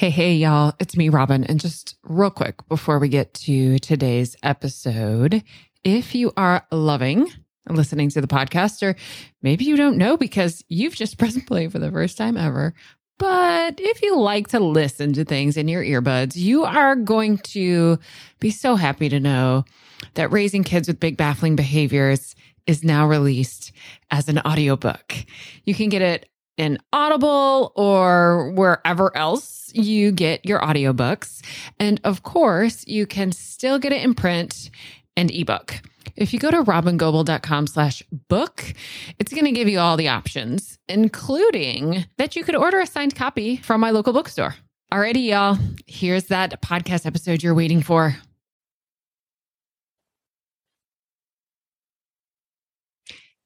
Hey, hey, y'all. It's me, Robyn. And just real quick before we get to today's episode, if you are loving listening to the podcast, or maybe you don't know because you've just pressed play for the first time ever, but if you like to listen to things in your earbuds, you are going to be so happy to know that Raising Kids with Big Baffling Behaviors is now released as an audiobook. You can get it in Audible or wherever else you get your audiobooks. And of course, you can still get it in print and ebook. If you go to robyngobbel.com slash book, it's going to give you all the options, including that you could order a signed copy from my local bookstore. Alrighty, y'all. Here's that podcast episode you're waiting for.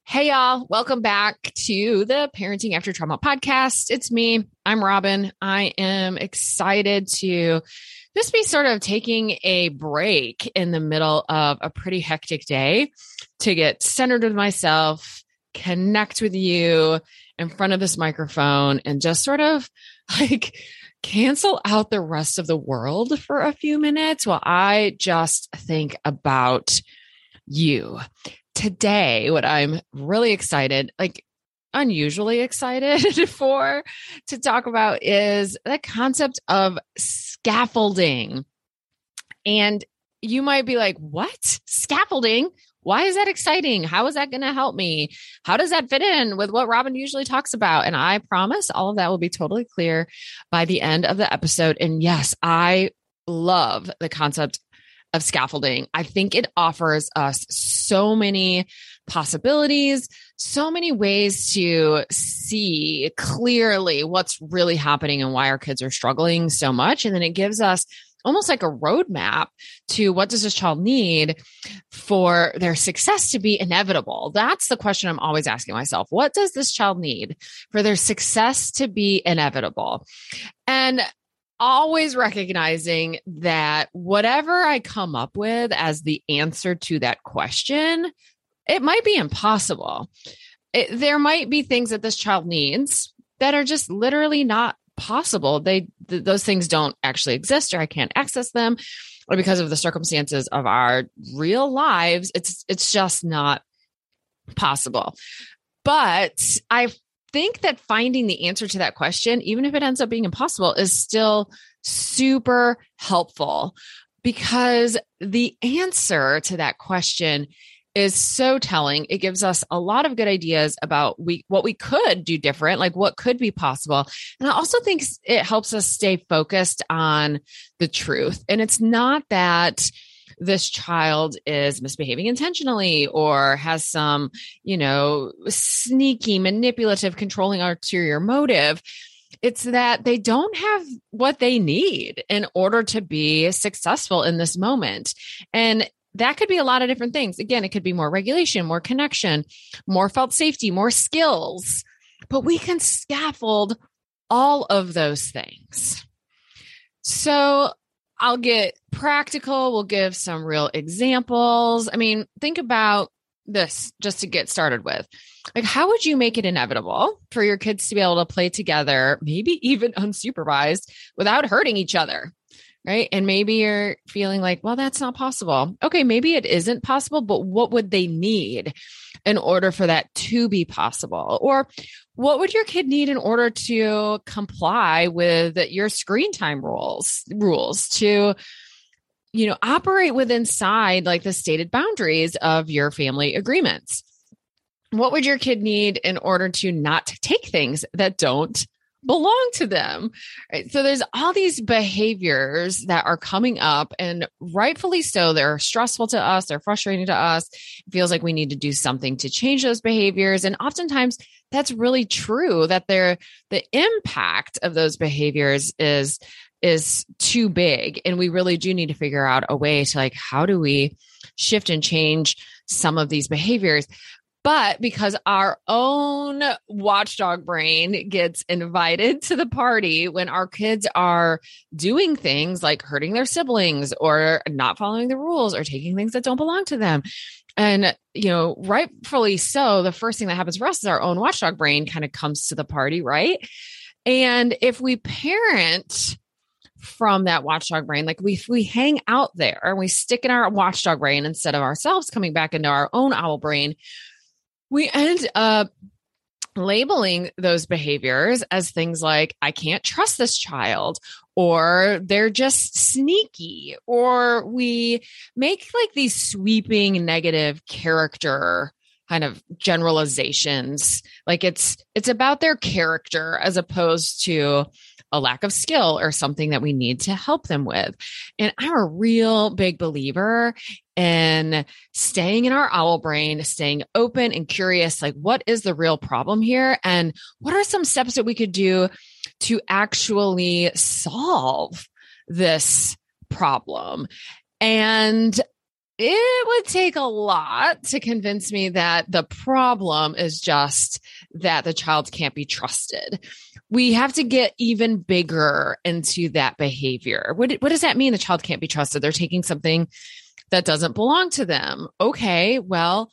Hey, y'all. Welcome back to the Parenting After Trauma podcast. It's me. I'm Robyn. I am excited to just be sort of taking a break in the middle of a pretty hectic day to get centered with myself, connect with you in front of this microphone, and just sort of like cancel out the rest of the world for a few minutes while I just think about you today, what I'm really excited, like unusually excited for to talk about is the concept of scaffolding. And you might be like, what? Scaffolding? Why is that exciting? How is that going to help me? How does that fit in with what Robyn usually talks about? And I promise all of that will be totally clear by the end of the episode. And yes, I love the concept of scaffolding. I think it offers us so many possibilities, so many ways to see clearly what's really happening and why our kids are struggling so much. And then it gives us almost like a roadmap to what does this child need for their success to be inevitable that's the question i'm always asking myself what does this child need for their success to be inevitable and always recognizing that whatever I come up with as the answer to that question, it might be impossible. It, there might be things that this child needs that are just literally not possible. They th- those things don't actually exist or I can't access them or because of the circumstances of our real lives, it's it's just not possible. But I think that finding the answer to that question, even if it ends up being impossible, is still super helpful because the answer to that question is so telling. It gives us a lot of good ideas about we what we could do different, like what could be possible. And I also think it helps us stay focused on the truth. And it's not that this child is misbehaving intentionally or has some, you know, sneaky, manipulative, controlling ulterior motive. It's that they don't have what they need in order to be successful in this moment. And that could be a lot of different things. Again, it could be more regulation, more connection, more felt safety, more skills, but we can scaffold all of those things. So I'll get practical. We'll give some real examples. I mean, think about this just to get started with. Like, how would you make it inevitable for your kids to be able to play together, maybe even unsupervised, without hurting each other? Right. And maybe you're feeling like, well, that's not possible. Okay. Maybe it isn't possible, but what would they need in order for that to be possible? Or what would your kid need in order to comply with your screen time rules rules to you know operate within inside like the stated boundaries of your family agreements what would your kid need in order to not take things that don't belong to them. Right so there's all these behaviors that are coming up and rightfully so they're stressful to us they're frustrating to us. It feels like we need to do something to change those behaviors and oftentimes that's really true that they're the impact of those behaviors is is too big and we really do need to figure out a way to like how do we shift and change some of these behaviors but because our own watchdog brain gets invited to the party when our kids are doing things like hurting their siblings or not following the rules or taking things that don't belong to them and, you know, rightfully so, the first thing that happens for us is our own watchdog brain kind of comes to the party, right? And if we parent from that watchdog brain. Like we we hang out there and we stick in our watchdog brain instead of ourselves coming back into our own owl brain. We end up labeling those behaviors as things like I can't trust this child or they're just sneaky or we make like these sweeping negative character kind of generalizations. Like it's it's about their character as opposed to a lack of skill or something that we need to help them with. And i'm a real big believer in staying in our owl brain staying open and curious like what is the real problem here? And what are some steps that we could do to actually solve this problem? And it would take a lot to convince me that the problem is just that the child can't be trusted. We have to get even bigger into that behavior. What, what does that mean? The child can't be trusted. They're taking something that doesn't belong to them. Okay, well,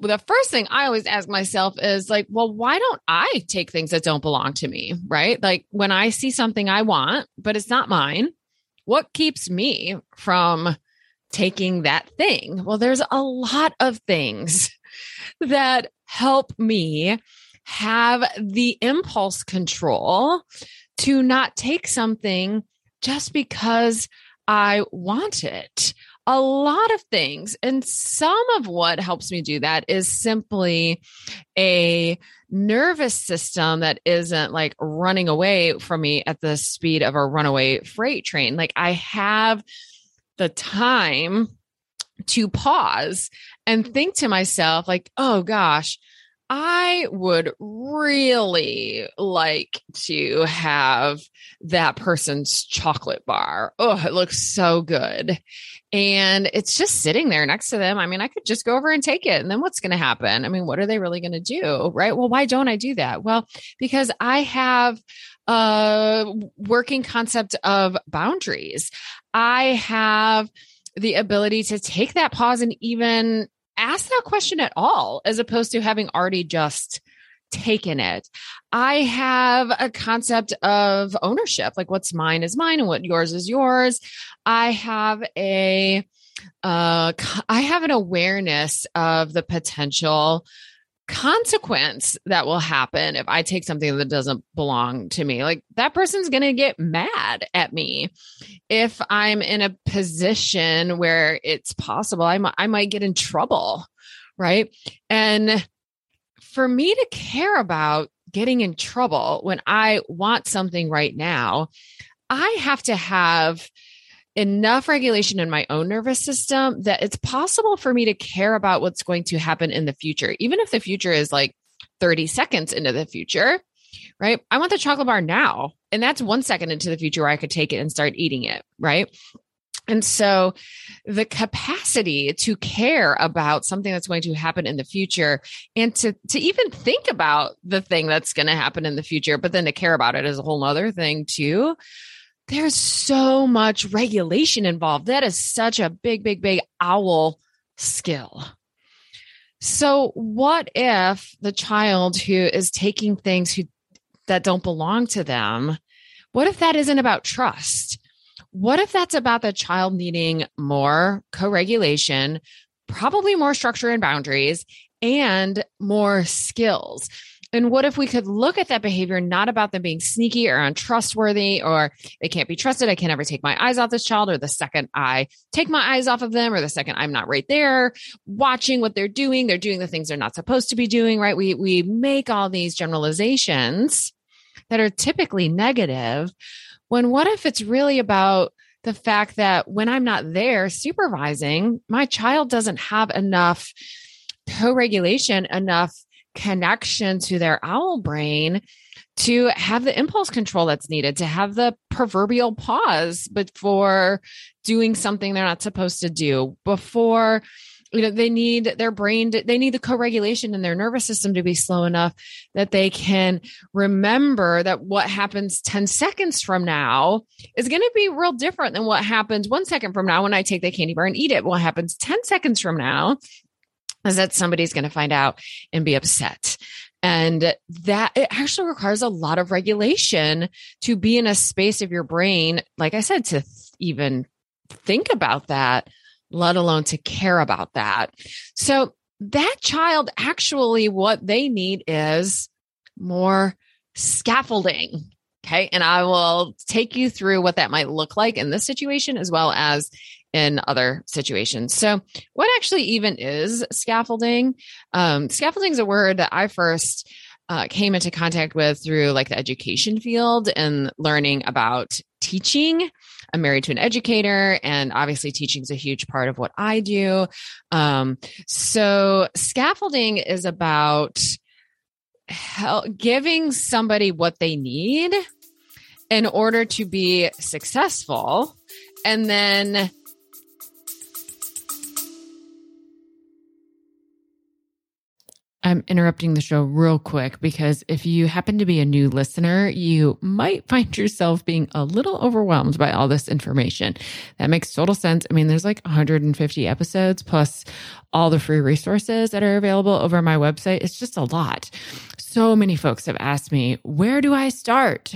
the first thing I always ask myself is like, well, why don't I take things that don't belong to me? Right. Like when I see something I want, but it's not mine, what keeps me from taking that thing? Well, there's a lot of things that help me have the impulse control to not take something just because I want it. A lot of things. And some of what helps me do that is simply a nervous system that isn't like running away from me at the speed of a runaway freight train. Like I have the time to pause and think to myself, like, oh gosh, I would really like to have that person's chocolate bar. Oh, it looks so good. And it's just sitting there next to them. I mean, I could just go over and take it. And then what's going to happen? I mean, what are they really going to do? Right. Well, why don't I do that? Well, because I have a working concept of boundaries. I have the ability to take that pause and even ask that question at all, as opposed to having already just taken it. I have a concept of ownership, like what's mine is mine and what yours is yours. I have a uh I have an awareness of the potential consequence that will happen if I take something that doesn't belong to me. Like that person's going to get mad at me. If I'm in a position where it's possible, I might, I might get in trouble. Right. And for me to care about getting in trouble when I want something right now, I have to have enough regulation in my own nervous system that it's possible for me to care about what's going to happen in the future, even if the future is like 30 seconds into the future, right? I want the chocolate bar now. And that's one second into the future where I could take it and start eating it, right? And so the capacity to care about something that's going to happen in the future and to, to even think about the thing that's going to happen in the future, but then to care about it is a whole other thing too there's so much regulation involved. That is such a big, big, big owl skill. So, what if the child who is taking things who, that don't belong to them, what if that isn't about trust? What if that's about the child needing more co regulation, probably more structure and boundaries, and more skills? And what if we could look at that behavior not about them being sneaky or untrustworthy or they can't be trusted? I can't ever take my eyes off this child, or the second I take my eyes off of them, or the second I'm not right there watching what they're doing, they're doing the things they're not supposed to be doing, right? We we make all these generalizations that are typically negative. When what if it's really about the fact that when I'm not there supervising, my child doesn't have enough co regulation, enough connection to their owl brain to have the impulse control that's needed to have the proverbial pause before doing something they're not supposed to do before you know they need their brain to, they need the co-regulation in their nervous system to be slow enough that they can remember that what happens 10 seconds from now is going to be real different than what happens one second from now when i take the candy bar and eat it. What happens 10 seconds from now is that somebody's going to find out and be upset. And that it actually requires a lot of regulation to be in a space of your brain, like I said, to th- even think about that, let alone to care about that. So that child actually, what they need is more scaffolding. Okay. And I will take you through what that might look like in this situation as well as in other situations. So, what actually even is scaffolding? Um, scaffolding is a word that I first uh, came into contact with through like the education field and learning about teaching. I'm married to an educator, and obviously, teaching is a huge part of what I do. Um, so, scaffolding is about help, giving somebody what they need in order to be successful. And then I'm interrupting the show real quick because if you happen to be a new listener, you might find yourself being a little overwhelmed by all this information. That makes total sense. I mean, there's like 150 episodes plus all the free resources that are available over my website. It's just a lot. So many folks have asked me, where do I start?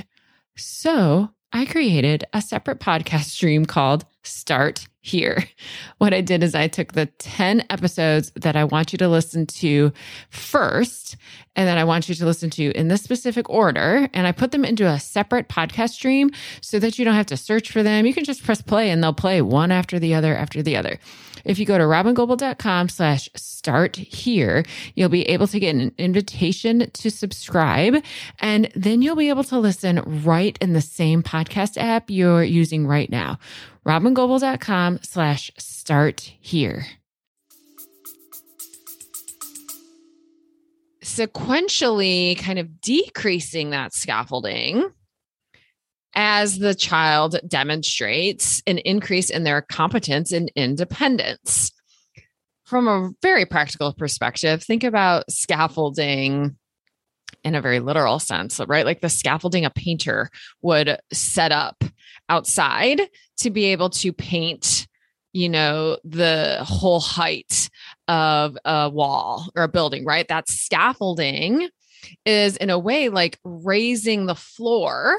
So I created a separate podcast stream called Start Here. What I did is I took the 10 episodes that I want you to listen to first, and that I want you to listen to in this specific order, and I put them into a separate podcast stream so that you don't have to search for them. You can just press play and they'll play one after the other after the other. If you go to robyngobbel.com slash start here, you'll be able to get an invitation to subscribe. And then you'll be able to listen right in the same podcast app you're using right now. Slash start here. Sequentially kind of decreasing that scaffolding as the child demonstrates an increase in their competence and independence. From a very practical perspective, think about scaffolding in a very literal sense, right? Like the scaffolding a painter would set up outside to be able to paint, you know, the whole height of a wall or a building, right? That scaffolding is in a way like raising the floor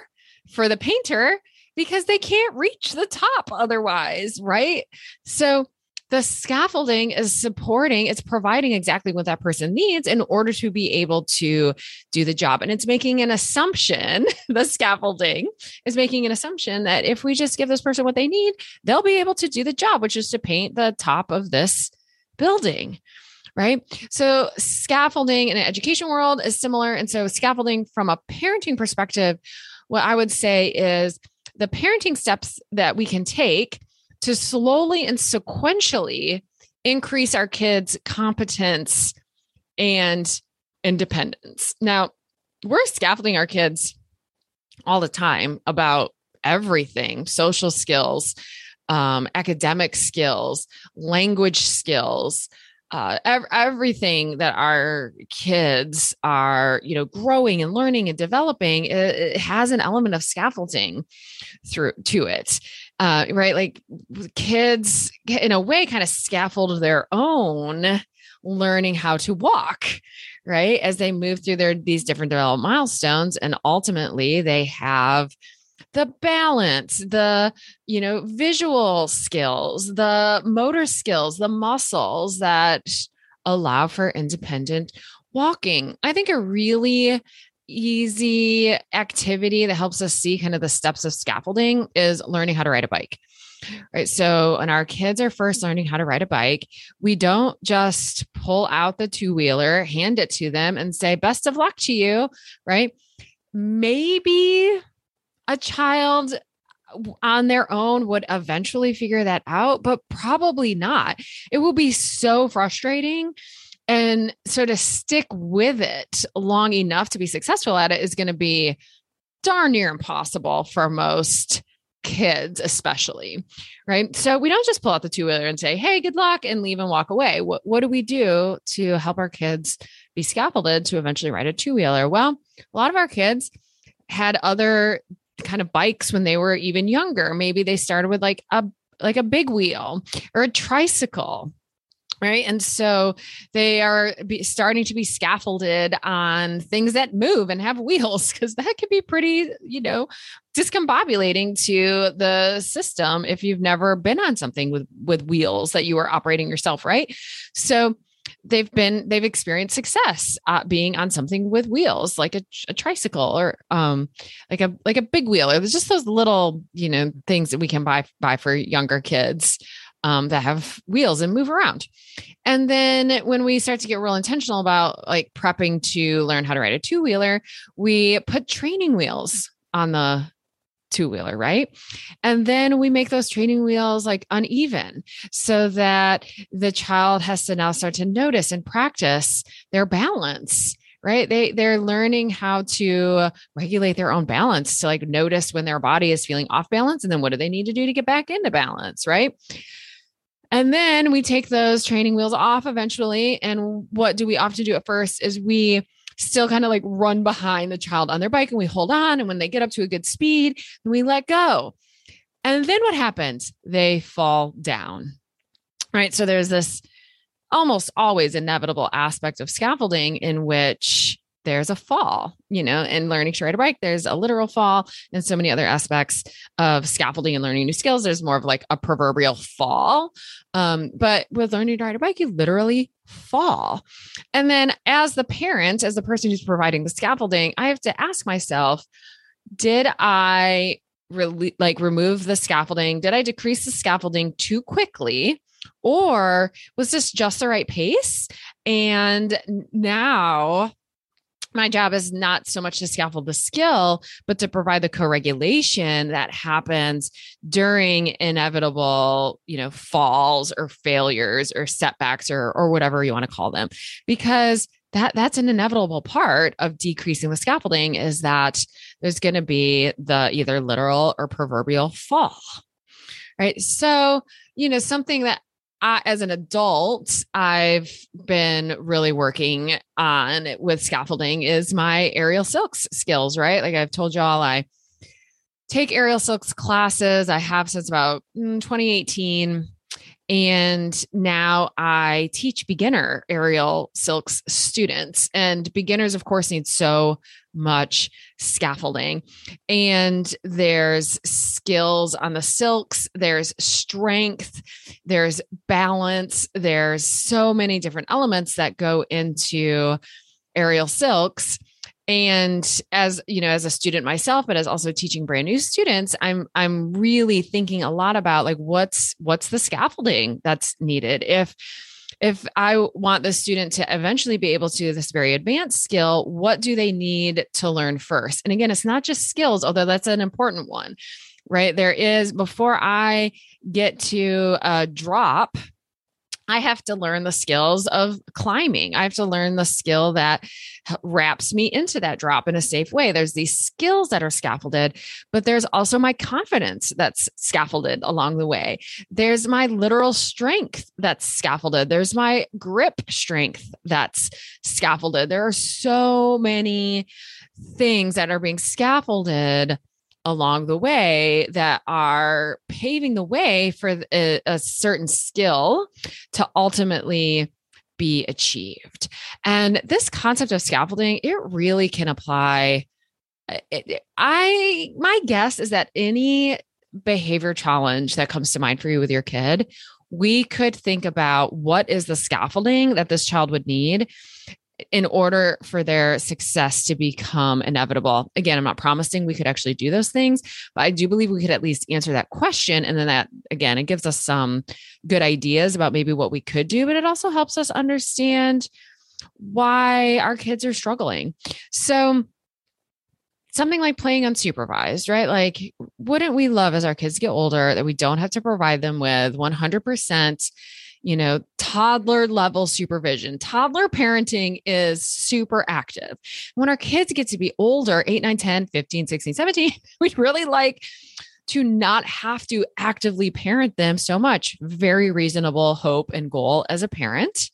for the painter because they can't reach the top otherwise, right? So the scaffolding is supporting, it's providing exactly what that person needs in order to be able to do the job. And it's making an assumption, the scaffolding is making an assumption that if we just give this person what they need, they'll be able to do the job, which is to paint the top of this building right? So scaffolding in an education world is similar. And so scaffolding from a parenting perspective what I would say is the parenting steps that we can take to slowly and sequentially increase our kids' competence and independence. Now, we're scaffolding our kids all the time about everything social skills, um, academic skills, language skills, uh, ev- everything that our kids are, you know, growing and learning and developing, it, it has an element of scaffolding through to it. Uh, right, like kids, in a way, kind of scaffold their own learning how to walk right as they move through their these different development milestones and ultimately they have the balance, the, you know, visual skills, the motor skills, the muscles that allow for independent walking. I think a really easy activity that helps us see kind of the steps of scaffolding is learning how to ride a bike. Right. So, when our kids are first learning how to ride a bike, we don't just pull out the two wheeler, hand it to them, and say, best of luck to you. Right. Maybe a child on their own would eventually figure that out, but probably not. It will be so frustrating. And so to stick with it long enough to be successful at it is going to be darn near impossible for most kids, especially. Right. So we don't just pull out the two wheeler and say, hey, good luck and leave and walk away. What, what do we do to help our kids be scaffolded to eventually ride a two wheeler? Well, a lot of our kids had other kind of bikes when they were even younger. Maybe they started with like a like a big wheel or a tricycle right? And so they are starting to be scaffolded on things that move and have wheels because that can be pretty you know discombobulating to the system if you've never been on something with with wheels that you are operating yourself right? So they've been they've experienced success uh, being on something with wheels like a, a, tricycle or um like a like a big wheel. It was just those little you know things that we can buy buy for younger kids um, that have wheels and move around. And then when we start to get real intentional about like prepping to learn how to ride a two wheeler, we put training wheels on the two wheeler, right? And then we make those training wheels like uneven so that the child has to now start to notice and practice their balance right they they're learning how to regulate their own balance to like notice when their body is feeling off balance and then what do they need to do to get back into balance right and then we take those training wheels off eventually. And what do we often do at first is we still kind of like run behind the child on their bike and we hold on. And when they get up to a good speed, we let go. And then what happens? They fall down. Right. So there's this almost always inevitable aspect of scaffolding in which there's a fall, you know, and learning to ride a bike, there's a literal fall and so many other aspects of scaffolding and learning new skills. There's more of like a proverbial fall. Um, but with learning to ride a bike, you literally fall. And then as the parent, as the person who's providing the scaffolding, I have to ask myself, did I really like remove the scaffolding? Did I decrease the scaffolding too quickly? Or was this just the right pace? And now my job is not so much to scaffold the skill, but to provide the co-regulation that happens during inevitable, you know, falls or failures or setbacks or or whatever you want to call them. Because that that's an inevitable part of decreasing the scaffolding is that there's going to be the either literal or proverbial fall. Right? So, you know, something that I, as an adult, I've been really working on with scaffolding is my aerial silks skills, right? Like I've told y'all, I take aerial silks classes. I have since about mm, 2018. And now I teach beginner aerial silks students. And beginners, of course, need so much scaffolding. And there's skills on the silks, there's strength, there's balance, there's so many different elements that go into aerial silks and as you know as a student myself but as also teaching brand new students i'm i'm really thinking a lot about like what's what's the scaffolding that's needed? If if i want the student to eventually be able to do this very advanced skill what do they need to learn first? And again it's not just skills although that's an important one right? There is before i get to a drop I have to learn the skills of climbing. I have to learn the skill that wraps me into that drop in a safe way. There's these skills that are scaffolded, but there's also my confidence that's scaffolded along the way. There's my literal strength that's scaffolded. There's my grip strength that's scaffolded. There are so many things that are being scaffolded along the way that are paving the way for a, a certain skill to ultimately be achieved. And this concept of scaffolding, it really can apply. Uh, I my guess is that any behavior challenge that comes to mind for you with your kid, we could think about what is the scaffolding that this child would need in order for their success to become inevitable. Again, I'm not promising we could actually do those things, but I do believe we could at least answer that question. And then that, again, it gives us some good ideas about maybe what we could do, but it also helps us understand why our kids are struggling. So, something like playing unsupervised, right? Like, wouldn't we love as our kids get older that we don't have to provide them with 100% you know, toddler level supervision. Toddler parenting is super active. When our kids get to be older, 8, 9, 10, 15, 16, 17, we'd really like to not have to actively parent them so much. Very reasonable hope and goal as a parent.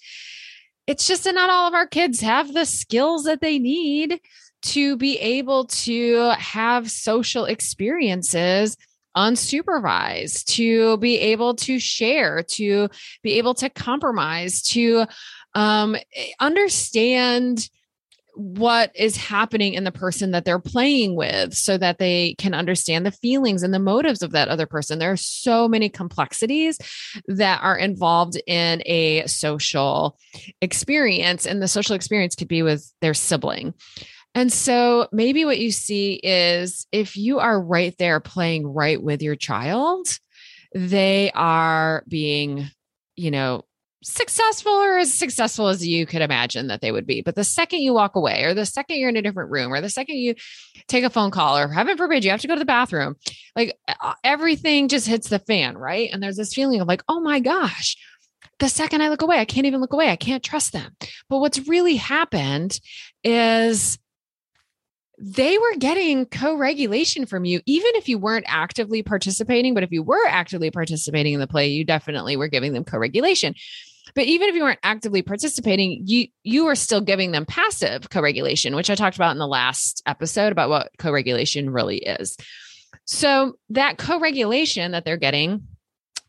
It's just that not all of our kids have the skills that they need to be able to have social experiences unsupervised, to be able to share, to be able to compromise, to um, understand what is happening in the person that they're playing with so that they can understand the feelings and the motives of that other person. There are so many complexities that are involved in a social experience, and the social experience could be with their sibling. And so maybe what you see is if you are right there playing right with your child, they are being, you know, successful or as successful as you could imagine that they would be. But the second you walk away, or the second you're in a different room, or the second you take a phone call, or heaven forbid you have to go to the bathroom, like uh, everything just hits the fan, right? And there's this feeling of like, oh my gosh, the second I look away, I can't even look away. I can't trust them. But what's really happened is they were getting co regulation from you, even if you weren't actively participating. But if you were actively participating in the play, you definitely were giving them co regulation. But even if you weren't actively participating, you you were still giving them passive co-regulation, which I talked about in the last episode about what co-regulation really is. So that co-regulation that they're getting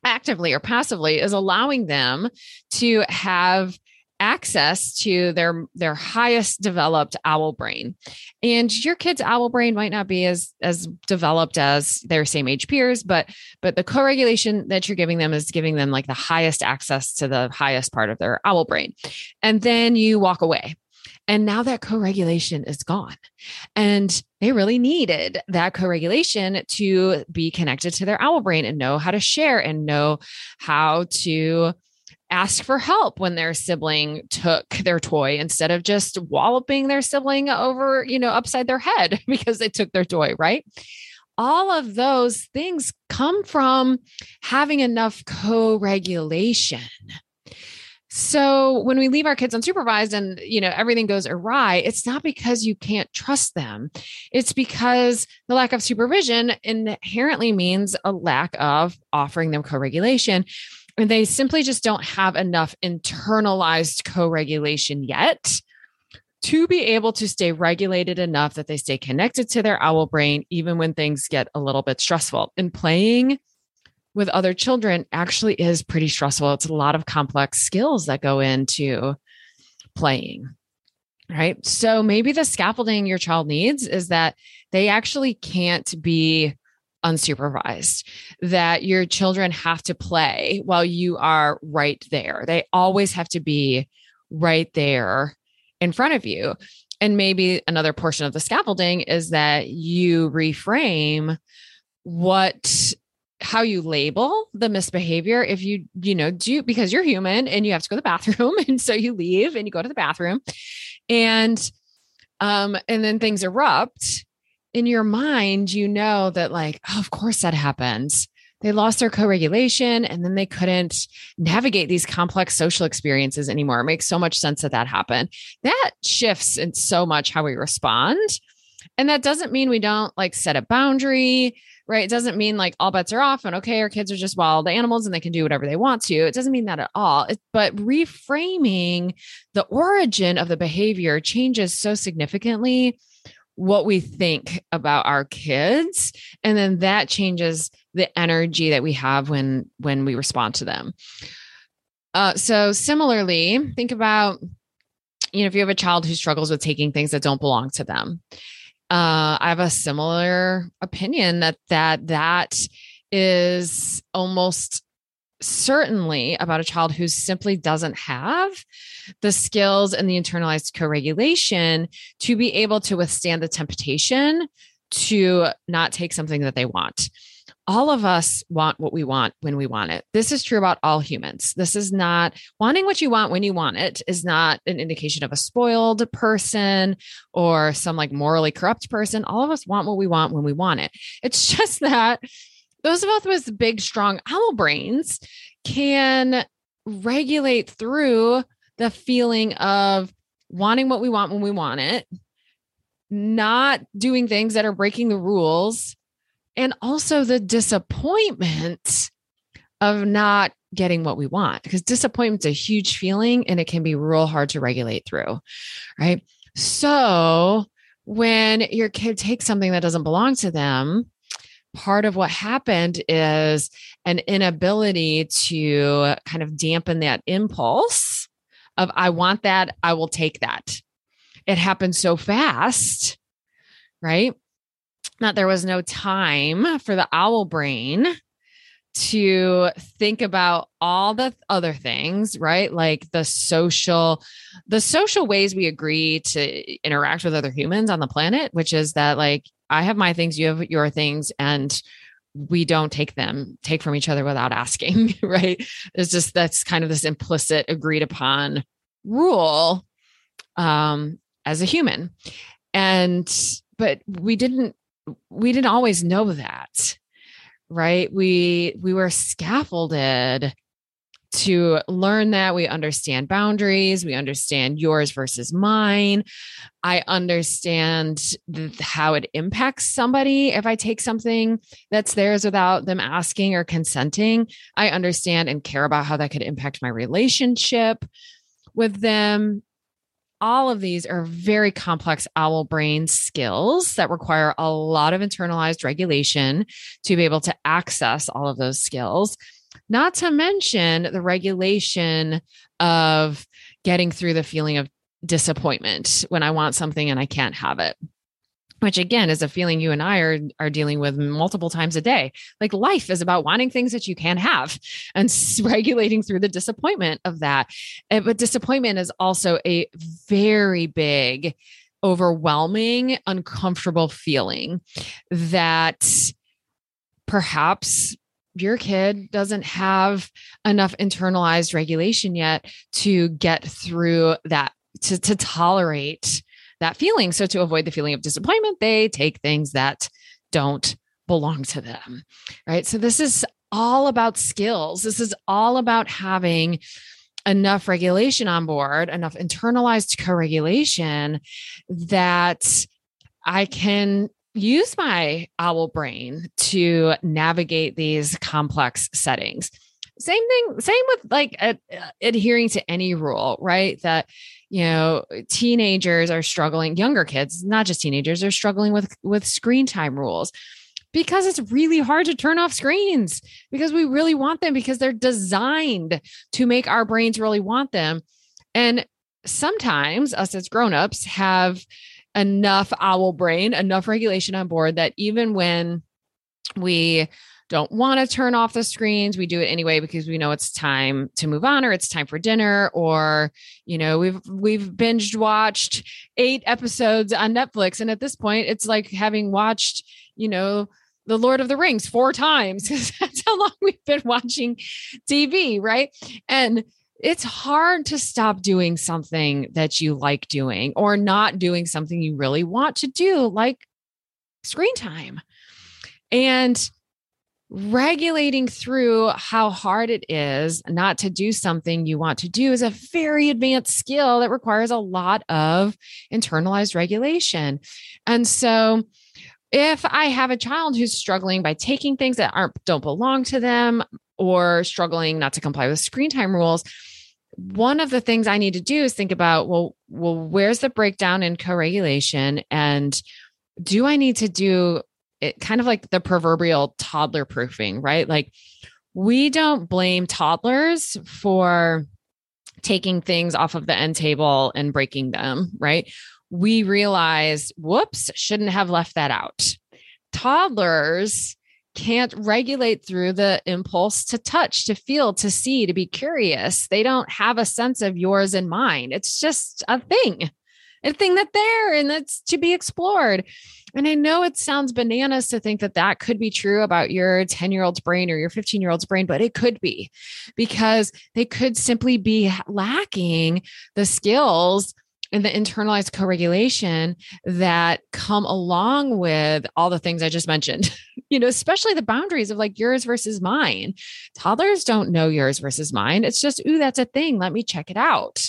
actively or passively is allowing them to have access to their their highest developed owl brain. And your kid's owl brain might not be as as developed as their same age peers but but the co-regulation that you're giving them is giving them like the highest access to the highest part of their owl brain. And then you walk away. And now that co regulation is gone. And they really needed that co regulation to be connected to their owl brain and know how to share and know how to ask for help when their sibling took their toy instead of just walloping their sibling over, you know, upside their head because they took their toy, right? All of those things come from having enough co regulation. So when we leave our kids unsupervised and you know everything goes awry, it's not because you can't trust them. It's because the lack of supervision inherently means a lack of offering them co-regulation and they simply just don't have enough internalized co regulation yet to be able to stay regulated enough that they stay connected to their owl brain, even when things get a little bit stressful. And playing with other children actually is pretty stressful. It's a lot of complex skills that go into playing. Right. So maybe the scaffolding your child needs is that they actually can't be unsupervised, that your children have to play while you are right there. They always have to be right there in front of you. And maybe another portion of the scaffolding is that you reframe what how you label the misbehavior if you you know do because you're human and you have to go to the bathroom and so you leave and you go to the bathroom and um and then things erupt in your mind, you know that, like, oh, of course that happens. They lost their co regulation and then they couldn't navigate these complex social experiences anymore. It makes so much sense that that happened. That shifts in so much how we respond. And that doesn't mean we don't like set a boundary, right? It doesn't mean like all bets are off and okay, our kids are just wild animals and they can do whatever they want to. It doesn't mean that at all. It, but reframing the origin of the behavior changes so significantly what we think about our kids and then that changes the energy that we have when when we respond to them. Uh, so similarly think about you know if you have a child who struggles with taking things that don't belong to them. Uh, i have a similar opinion that that that is almost certainly about a child who simply doesn't have the skills and the internalized co regulation to be able to withstand the temptation to not take something that they want. All of us want what we want when we want it. This is true about all humans. This is not wanting what you want when you want it is not an indication of a spoiled person or some like morally corrupt person. All of us want what we want when we want it. It's just that those of us with big, strong owl brains can regulate through the feeling of wanting what we want when we want it, not doing things that are breaking the rules, and also the disappointment of not getting what we want because disappointment's a huge feeling and it can be real hard to regulate through. Right. So when your kid takes something that doesn't belong to them, part of what happened is an inability to kind of dampen that impulse of, I want that, I will take that. It happened so fast, right? That there was no time for the owl brain to think about all the other things right like the social the social ways we agree to interact with other humans on the planet which is that like i have my things you have your things and we don't take them take from each other without asking right? It's just that's kind of this implicit agreed upon rule um as a human. And but we didn't we didn't always know that right? We we were scaffolded to learn that. We understand boundaries. We understand yours versus mine. I understand th- how it impacts somebody if i take something that's theirs without them asking or consenting. I understand and care about how that could impact my relationship with them. All of these are very complex owl brain skills that require a lot of internalized regulation to be able to access all of those skills. Not to mention the regulation of getting through the feeling of disappointment when I want something and I can't have it which again is a feeling you and I are are dealing with multiple times a day. Like life is about wanting things that you can't have and regulating through the disappointment of that. Eh, but disappointment is also a very big overwhelming uncomfortable feeling that perhaps your kid doesn't have enough internalized regulation yet to get through that to, to tolerate that feeling. So to avoid the feeling of disappointment, they take things that don't belong to them. Right. So this is all about skills. This is all about having enough regulation on board, enough internalized co regulation that I can use my owl brain to navigate these complex settings. Same thing, same with like uh, adhering to any rule, right? That you know teenagers are struggling younger kids not just teenagers are struggling with with screen time rules because it's really hard to turn off screens because we really want them because they're designed to make our brains really want them and sometimes us as grown-ups have enough owl brain enough regulation on board that even when we don't want to turn off the screens we do it anyway because we know it's time to move on or it's time for dinner or you know we've we've binged watched eight episodes on netflix. And at this point it's like having watched you know the lord of the rings four times because that's how long we've been watching tv right? And it's hard to stop doing something that you like doing or not doing something you really want to do like screen time and regulating through how hard it is not to do something you want to do is a very advanced skill that requires a lot of internalized regulation. And so, if I have a child who's struggling by taking things that aren't don't belong to them or struggling not to comply with screen time rules, one of the things I need to do is think about well, well, where's the breakdown in co-regulation and do I need to do it kind of like the proverbial toddler proofing, right? Like we don't blame toddlers for taking things off of the end table and breaking them, right? We realize, whoops, shouldn't have left that out. Toddlers can't regulate through the impulse to touch, to feel, to see, to be curious. They don't have a sense of yours and mine. It's just a thing, a thing that there and that's to be explored. And I know it sounds bananas to think that that could be true about your 10 year old's brain or your 15 year old's brain, but it could be because they could simply be lacking the skills and the internalized co regulation that come along with all the things I just mentioned, you know, especially the boundaries of like yours versus mine. Toddlers don't know yours versus mine. It's just, ooh, that's a thing. Let me check it out.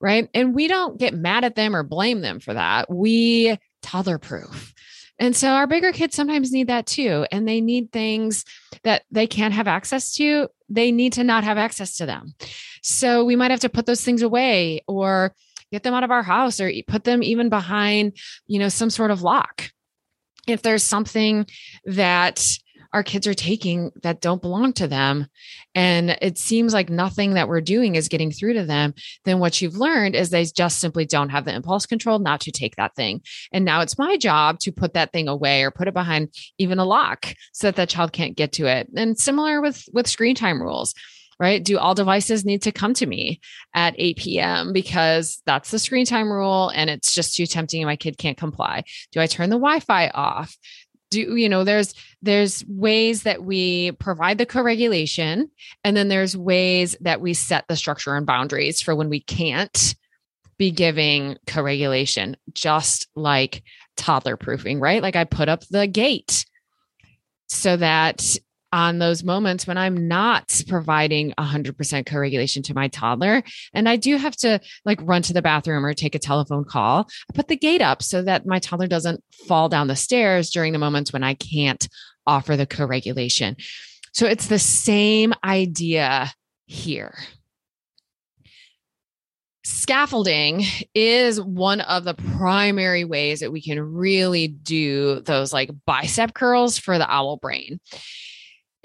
Right. And we don't get mad at them or blame them for that. We toddler proof. And so our bigger kids sometimes need that too. And they need things that they can't have access to. They need to not have access to them. So we might have to put those things away or get them out of our house or put them even behind, you know, some sort of lock. if there's something that our kids are taking that don't belong to them and it seems like nothing that we're doing is getting through to them then what you've learned is they just simply don't have the impulse control not to take that thing. And now it's my job to put that thing away or put it behind even a lock so that that child can't get to it. And similar with with screen time rules right? Do all devices need to come to me at 8 p.m. because that's the screen time rule and it's just too tempting and my kid can't comply? Do I turn the Wi-Fi off? Do you know there's there's ways that we provide the co-regulation and then there's ways that we set the structure and boundaries for when we can't be giving co-regulation just like toddler proofing, right? Like I put up the gate so that on those moments when I'm not providing 100% co regulation to my toddler. And I do have to like run to the bathroom or take a telephone call. I put the gate up so that my toddler doesn't fall down the stairs during the moments when I can't offer the co regulation. So it's the same idea here. Scaffolding is one of the primary ways that we can really do those like bicep curls for the owl brain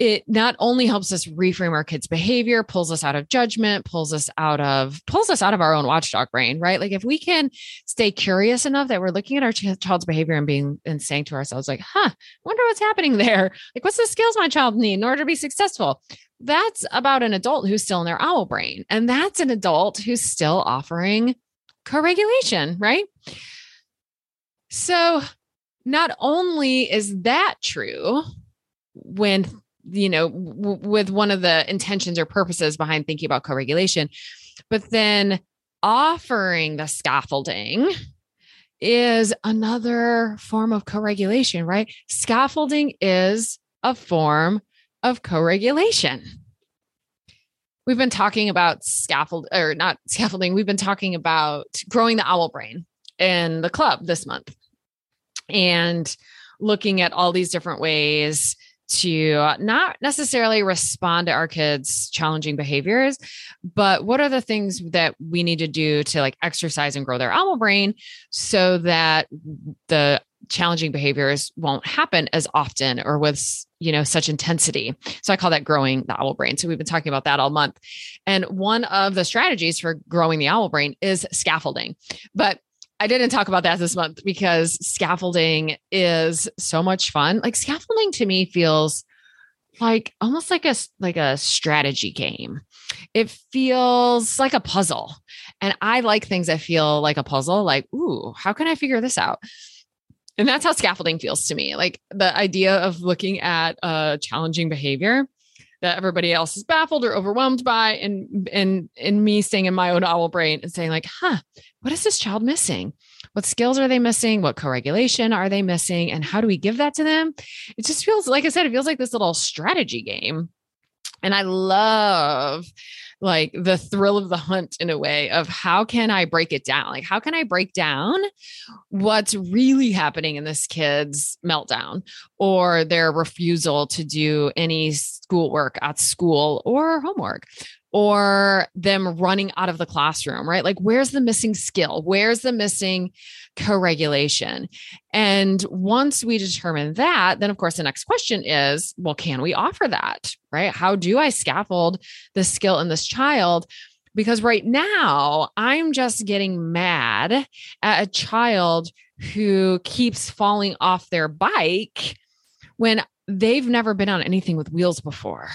it not only helps us reframe our kids behavior pulls us out of judgment pulls us out of pulls us out of our own watchdog brain right? Like if we can stay curious enough that we're looking at our child's behavior and being and saying to ourselves like huh wonder what's happening there. Like what's the skills my child need in order to be successful? That's about an adult who's still in their owl brain and that's an adult who's still offering co-regulation right? So not only is that true when you know, w- with one of the intentions or purposes behind thinking about co regulation. But then offering the scaffolding is another form of co regulation, right? Scaffolding is a form of co regulation. We've been talking about scaffold or not scaffolding, we've been talking about growing the owl brain in the club this month and looking at all these different ways to not necessarily respond to our kids' challenging behaviors, but what are the things that we need to do to like exercise and grow their owl brain so that the challenging behaviors won't happen as often or with you know such intensity? So i call that growing the owl brain. So we've been talking about that all month. And one of the strategies for growing the owl brain is scaffolding. But I didn't talk about that this month because scaffolding is so much fun. Like scaffolding to me feels like almost like a like a strategy game. It feels like a puzzle. And I like things that feel like a puzzle, like, ooh, how can I figure this out? And that's how scaffolding feels to me. Like the idea of looking at a challenging behavior that everybody else is baffled or overwhelmed by and and and me staying in my own owl brain and saying like huh what is this child missing? What skills are they missing? What co-regulation are they missing? And how do we give that to them? It just feels like i said it feels like this little strategy game. And i love like the thrill of the hunt in a way of how can I break it down? Like, how can I break down what's really happening in this kid's meltdown or their refusal to do any schoolwork at school or homework? Or them running out of the classroom, right? Like, where's the missing skill? Where's the missing co regulation? And once we determine that, then of course, the next question is well, can we offer that, right? How do I scaffold the skill in this child? Because right now, I'm just getting mad at a child who keeps falling off their bike when they've never been on anything with wheels before.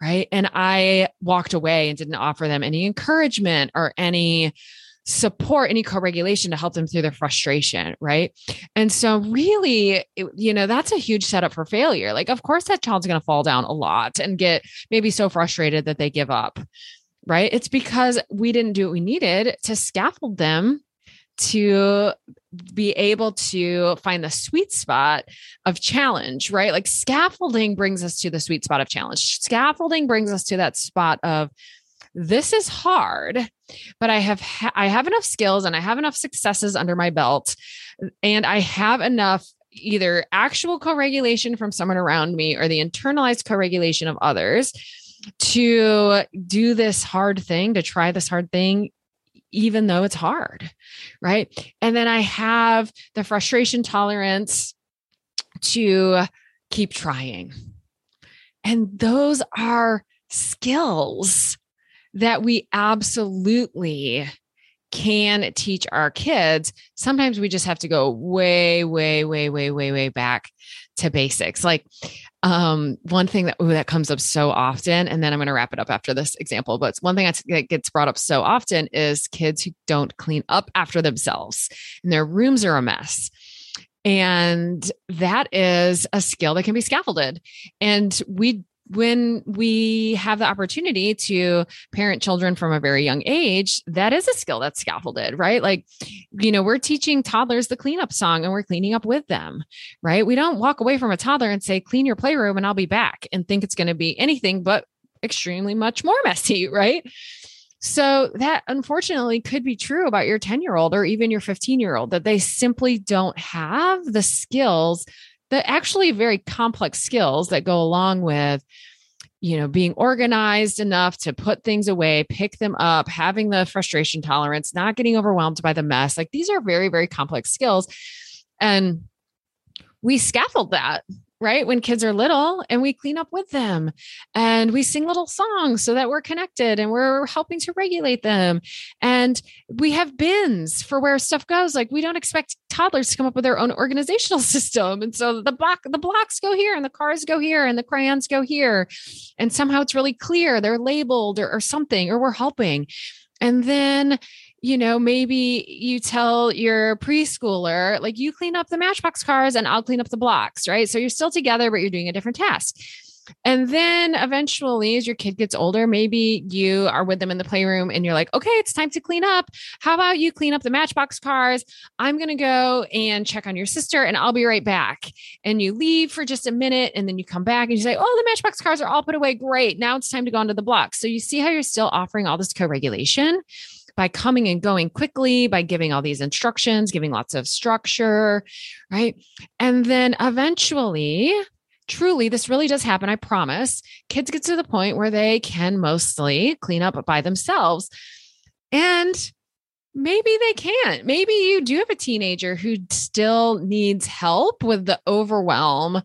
Right. And I walked away and didn't offer them any encouragement or any support any co-regulation to help them through their frustration right? And so really you know that's a huge setup for failure. Like of course that child's going to fall down a lot and get maybe so frustrated that they give up right? It's because we didn't do what we needed to scaffold them to be able to find the sweet spot of challenge, right? Like scaffolding brings us to the sweet spot of challenge. Scaffolding brings us to that spot of this is hard, but I have ha- I have enough skills and I have enough successes under my belt and I have enough either actual co-regulation from someone around me or the internalized co-regulation of others to do this hard thing, to try this hard thing even though it's hard, right? And then I have the frustration tolerance to keep trying. And those are skills that we absolutely can teach our kids. Sometimes we just have to go way, way, way, way, way, way back to basics. Like um, one thing that ooh, that comes up so often, and then I'm going to wrap it up after this example. But it's one thing that gets brought up so often is kids who don't clean up after themselves, and their rooms are a mess. And that is a skill that can be scaffolded. And we when we have the opportunity to parent children from a very young age, that is a skill that's scaffolded, right? Like, you know, we're teaching toddlers the cleanup song and we're cleaning up with them, right? We don't walk away from a toddler and say, clean your playroom and I'll be back and think it's going to be anything but extremely much more messy, right? So that unfortunately could be true about your 10 year old or even your 15 year old that they simply don't have the skills the actually very complex skills that go along with you know being organized enough to put things away pick them up having the frustration tolerance not getting overwhelmed by the mess. Like these are very very complex skills. And we scaffold that right? When kids are little and we clean up with them and we sing little songs so that we're connected and we're helping to regulate them. And we have bins for where stuff goes. Like we don't expect toddlers to come up with their own organizational system. And so the block, the blocks go here and the cars go here and the crayons go here. And somehow it's really clear they're labeled or, or something, or we're helping. And then you know, maybe you tell your preschooler, like, you clean up the matchbox cars and I'll clean up the blocks, right? So you're still together, but you're doing a different task. And then eventually, as your kid gets older, maybe you are with them in the playroom and you're like, okay, it's time to clean up. How about you clean up the matchbox cars? I'm going to go and check on your sister and I'll be right back. And you leave for just a minute and then you come back and you say, oh, the matchbox cars are all put away. Great. Now it's time to go onto the blocks. So you see how you're still offering all this co regulation by coming and going quickly, by giving all these instructions, giving lots of structure, right? And then eventually, truly, this really does happen. I promise. Kids get to the point where they can mostly clean up by themselves. And maybe they can't. Maybe you do have a teenager who still needs help with the overwhelm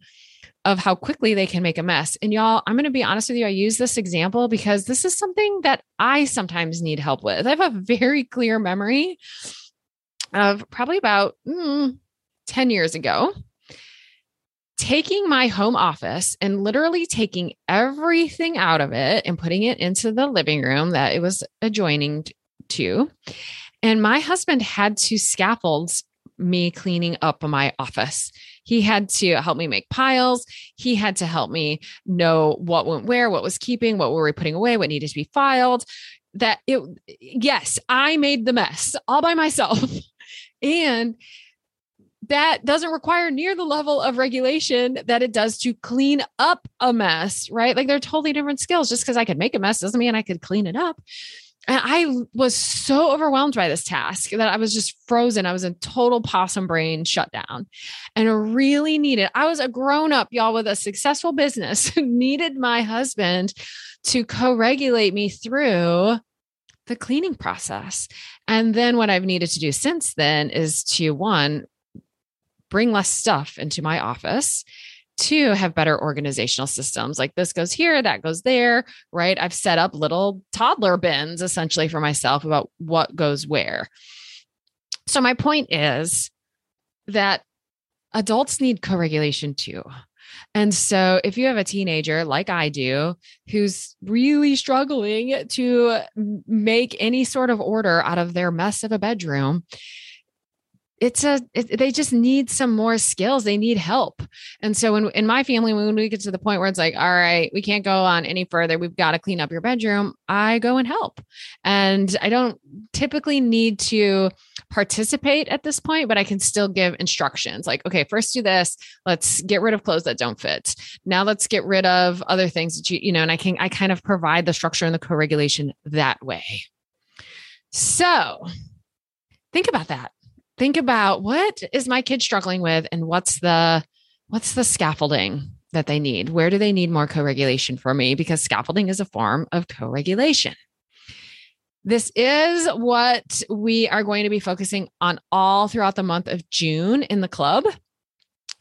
of how quickly they can make a mess. And y'all, I'm going to be honest with you. I use this example because this is something that I sometimes need help with. I have a very clear memory of probably about mm, 10 years ago taking my home office and literally taking everything out of it and putting it into the living room that it was adjoining to. And my husband had to scaffold me cleaning up my office. He had to help me make piles. He had to help me know what went where, what was keeping, what were we putting away, what needed to be filed. That it, yes, I made the mess all by myself. and that doesn't require near the level of regulation that it does to clean up a mess, right? Like they're totally different skills. Just because I could make a mess doesn't mean I could clean it up. And I was so overwhelmed by this task that I was just frozen. I was in total possum brain shutdown and really needed, I was a grown up, y'all, with a successful business, needed my husband to co regulate me through the cleaning process. And then what I've needed to do since then is to one, bring less stuff into my office to have better organizational systems like this goes here that goes there right? I've set up little toddler bins essentially for myself about what goes where. So my point is that adults need co-regulation too. And so if you have a teenager like I do who's really struggling to make any sort of order out of their mess of a bedroom, it's a it, they just need some more skills. They need help. And so when in my family when we get to the point where it's like all right we can't go on any further. We've got to clean up your bedroom i go and help. And i don't typically need to participate at this point but i can still give instructions like okay first do this. Let's get rid of clothes that don't fit. Now let's get rid of other things that you you know and i can i kind of provide the structure and the co-regulation that way. So think about that think about what is my kid struggling with and what's the what's the scaffolding that they need? Where do they need more co-regulation for me? Because scaffolding is a form of co-regulation. This is what we are going to be focusing on all throughout the month of June in the club.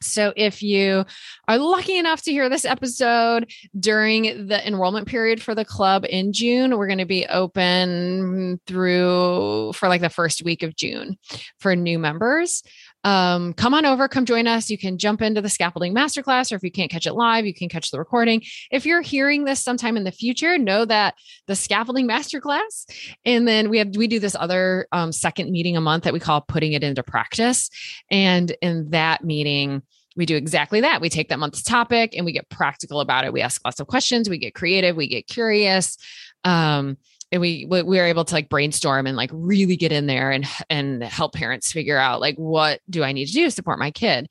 So, if you are lucky enough to hear this episode during the enrollment period for the club in June, we're going to be open through for like the first week of June for new members um, come on over, come join us. You can jump into the scaffolding masterclass, or if you can't catch it live, you can catch the recording. If you're hearing this sometime in the future, know that the scaffolding masterclass, and then we have we do this other um, second meeting a month that we call putting it into practice. And in that meeting, we do exactly that. We take that month's topic and we get practical about it. We ask lots of questions, we get creative, we get curious. Um, and we we were able to like brainstorm and like really get in there and and help parents figure out like what do I need to do to support my kid.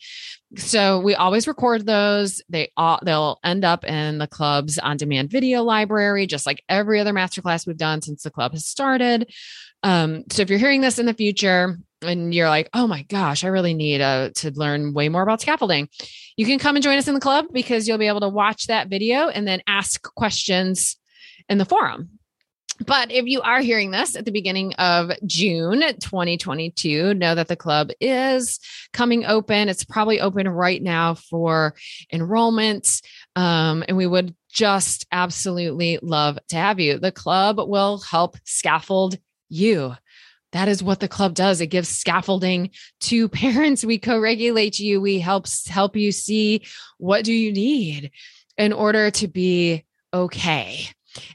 So we always record those. They all they'll end up in the club's on demand video library, just like every other masterclass we've done since the club has started. Um, so if you're hearing this in the future and you're like, oh my gosh, I really need uh, to learn way more about scaffolding, you can come and join us in the club because you'll be able to watch that video and then ask questions in the forum. But if you are hearing this at the beginning of June 2022, know that the club is coming open. It's probably open right now for enrollment. Um, and we would just absolutely love to have you. The club will help scaffold you. That is what the club does. It gives scaffolding to parents. We co-regulate you. We help help you see what do you need in order to be okay.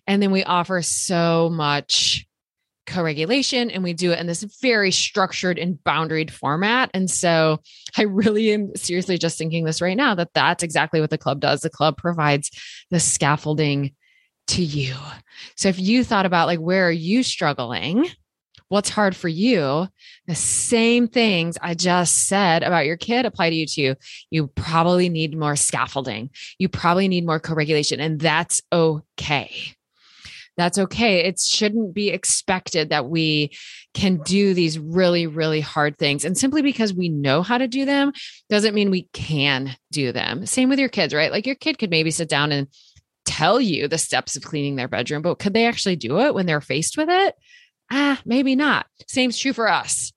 And then we offer so much co regulation and we do it in this very structured and boundaried format. And so I really am seriously just thinking this right now that that's exactly what the club does. The club provides the scaffolding to you. So if you thought about like, where are you struggling? What's hard for you, the same things I just said about your kid apply to you too. You probably need more scaffolding. You probably need more co regulation, and that's okay. That's okay. It shouldn't be expected that we can do these really, really hard things. And simply because we know how to do them doesn't mean we can do them. Same with your kids, right? Like your kid could maybe sit down and tell you the steps of cleaning their bedroom, but could they actually do it when they're faced with it? Ah, maybe not. Same's true for us.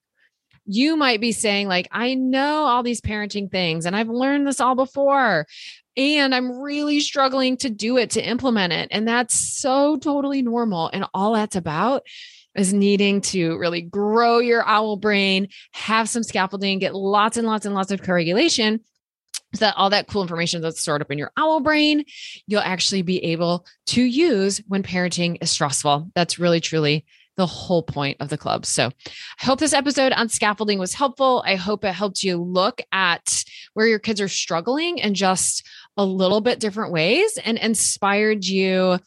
You might be saying, like, I know all these parenting things and I've learned this all before. And I'm really struggling to do it, to implement it. And that's so totally normal. And all that's about is needing to really grow your owl brain, have some scaffolding, get lots and lots and lots of co-regulation so that all that cool information that's stored up in your owl brain, you'll actually be able to use when parenting is stressful. That's really, truly the whole point of the club. So I hope this episode on scaffolding was helpful. I hope it helped you look at where your kids are struggling in just a little bit different ways and inspired you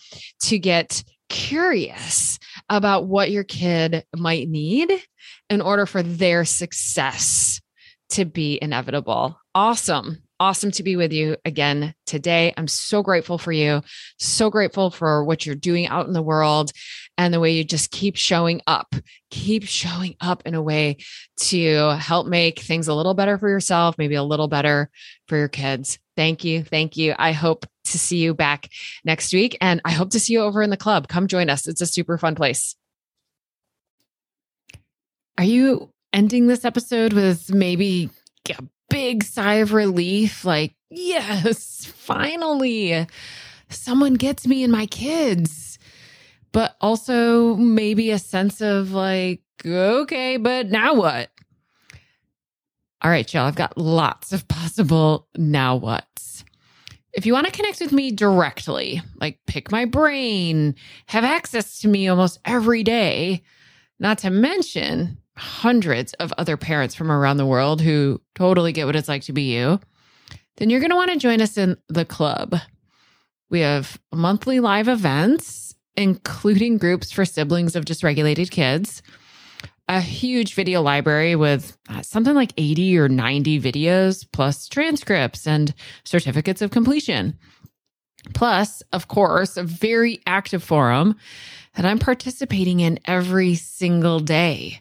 to get curious about what your kid might need in order for their success to be inevitable. Awesome awesome to be with you again today. I'm so grateful for you. So grateful for what you're doing out in the world and the way you just keep showing up, keep showing up in a way to help make things a little better for yourself, maybe a little better for your kids. Thank you. Thank you. I hope to see you back next week and I hope to see you over in the club. Come join us. It's a super fun place. Are you ending this episode with maybe a big sigh of relief like, yes, finally, someone gets me and my kids. But also maybe a sense of like, okay, but now what? All right, y'all, I've got lots of possible now what's. If you want to connect with me directly, like pick my brain, have access to me almost every day, not to mention hundreds of other parents from around the world who totally get what it's like to be you, then you're going to want to join us in the club. We have monthly live events, including groups for siblings of dysregulated kids, a huge video library with uh, something like 80 or 90 videos, plus transcripts and certificates of completion. Plus, of course, a very active forum that I'm participating in every single day.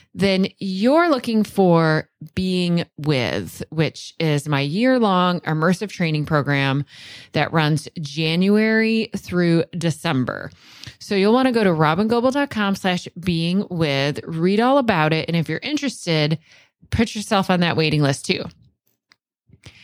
then you're looking for Being With, which is my year long immersive training program that runs January through December. So you'll want to go to robyngobbel.com slash being with, read all about it. And if you're interested, put yourself on that waiting list too.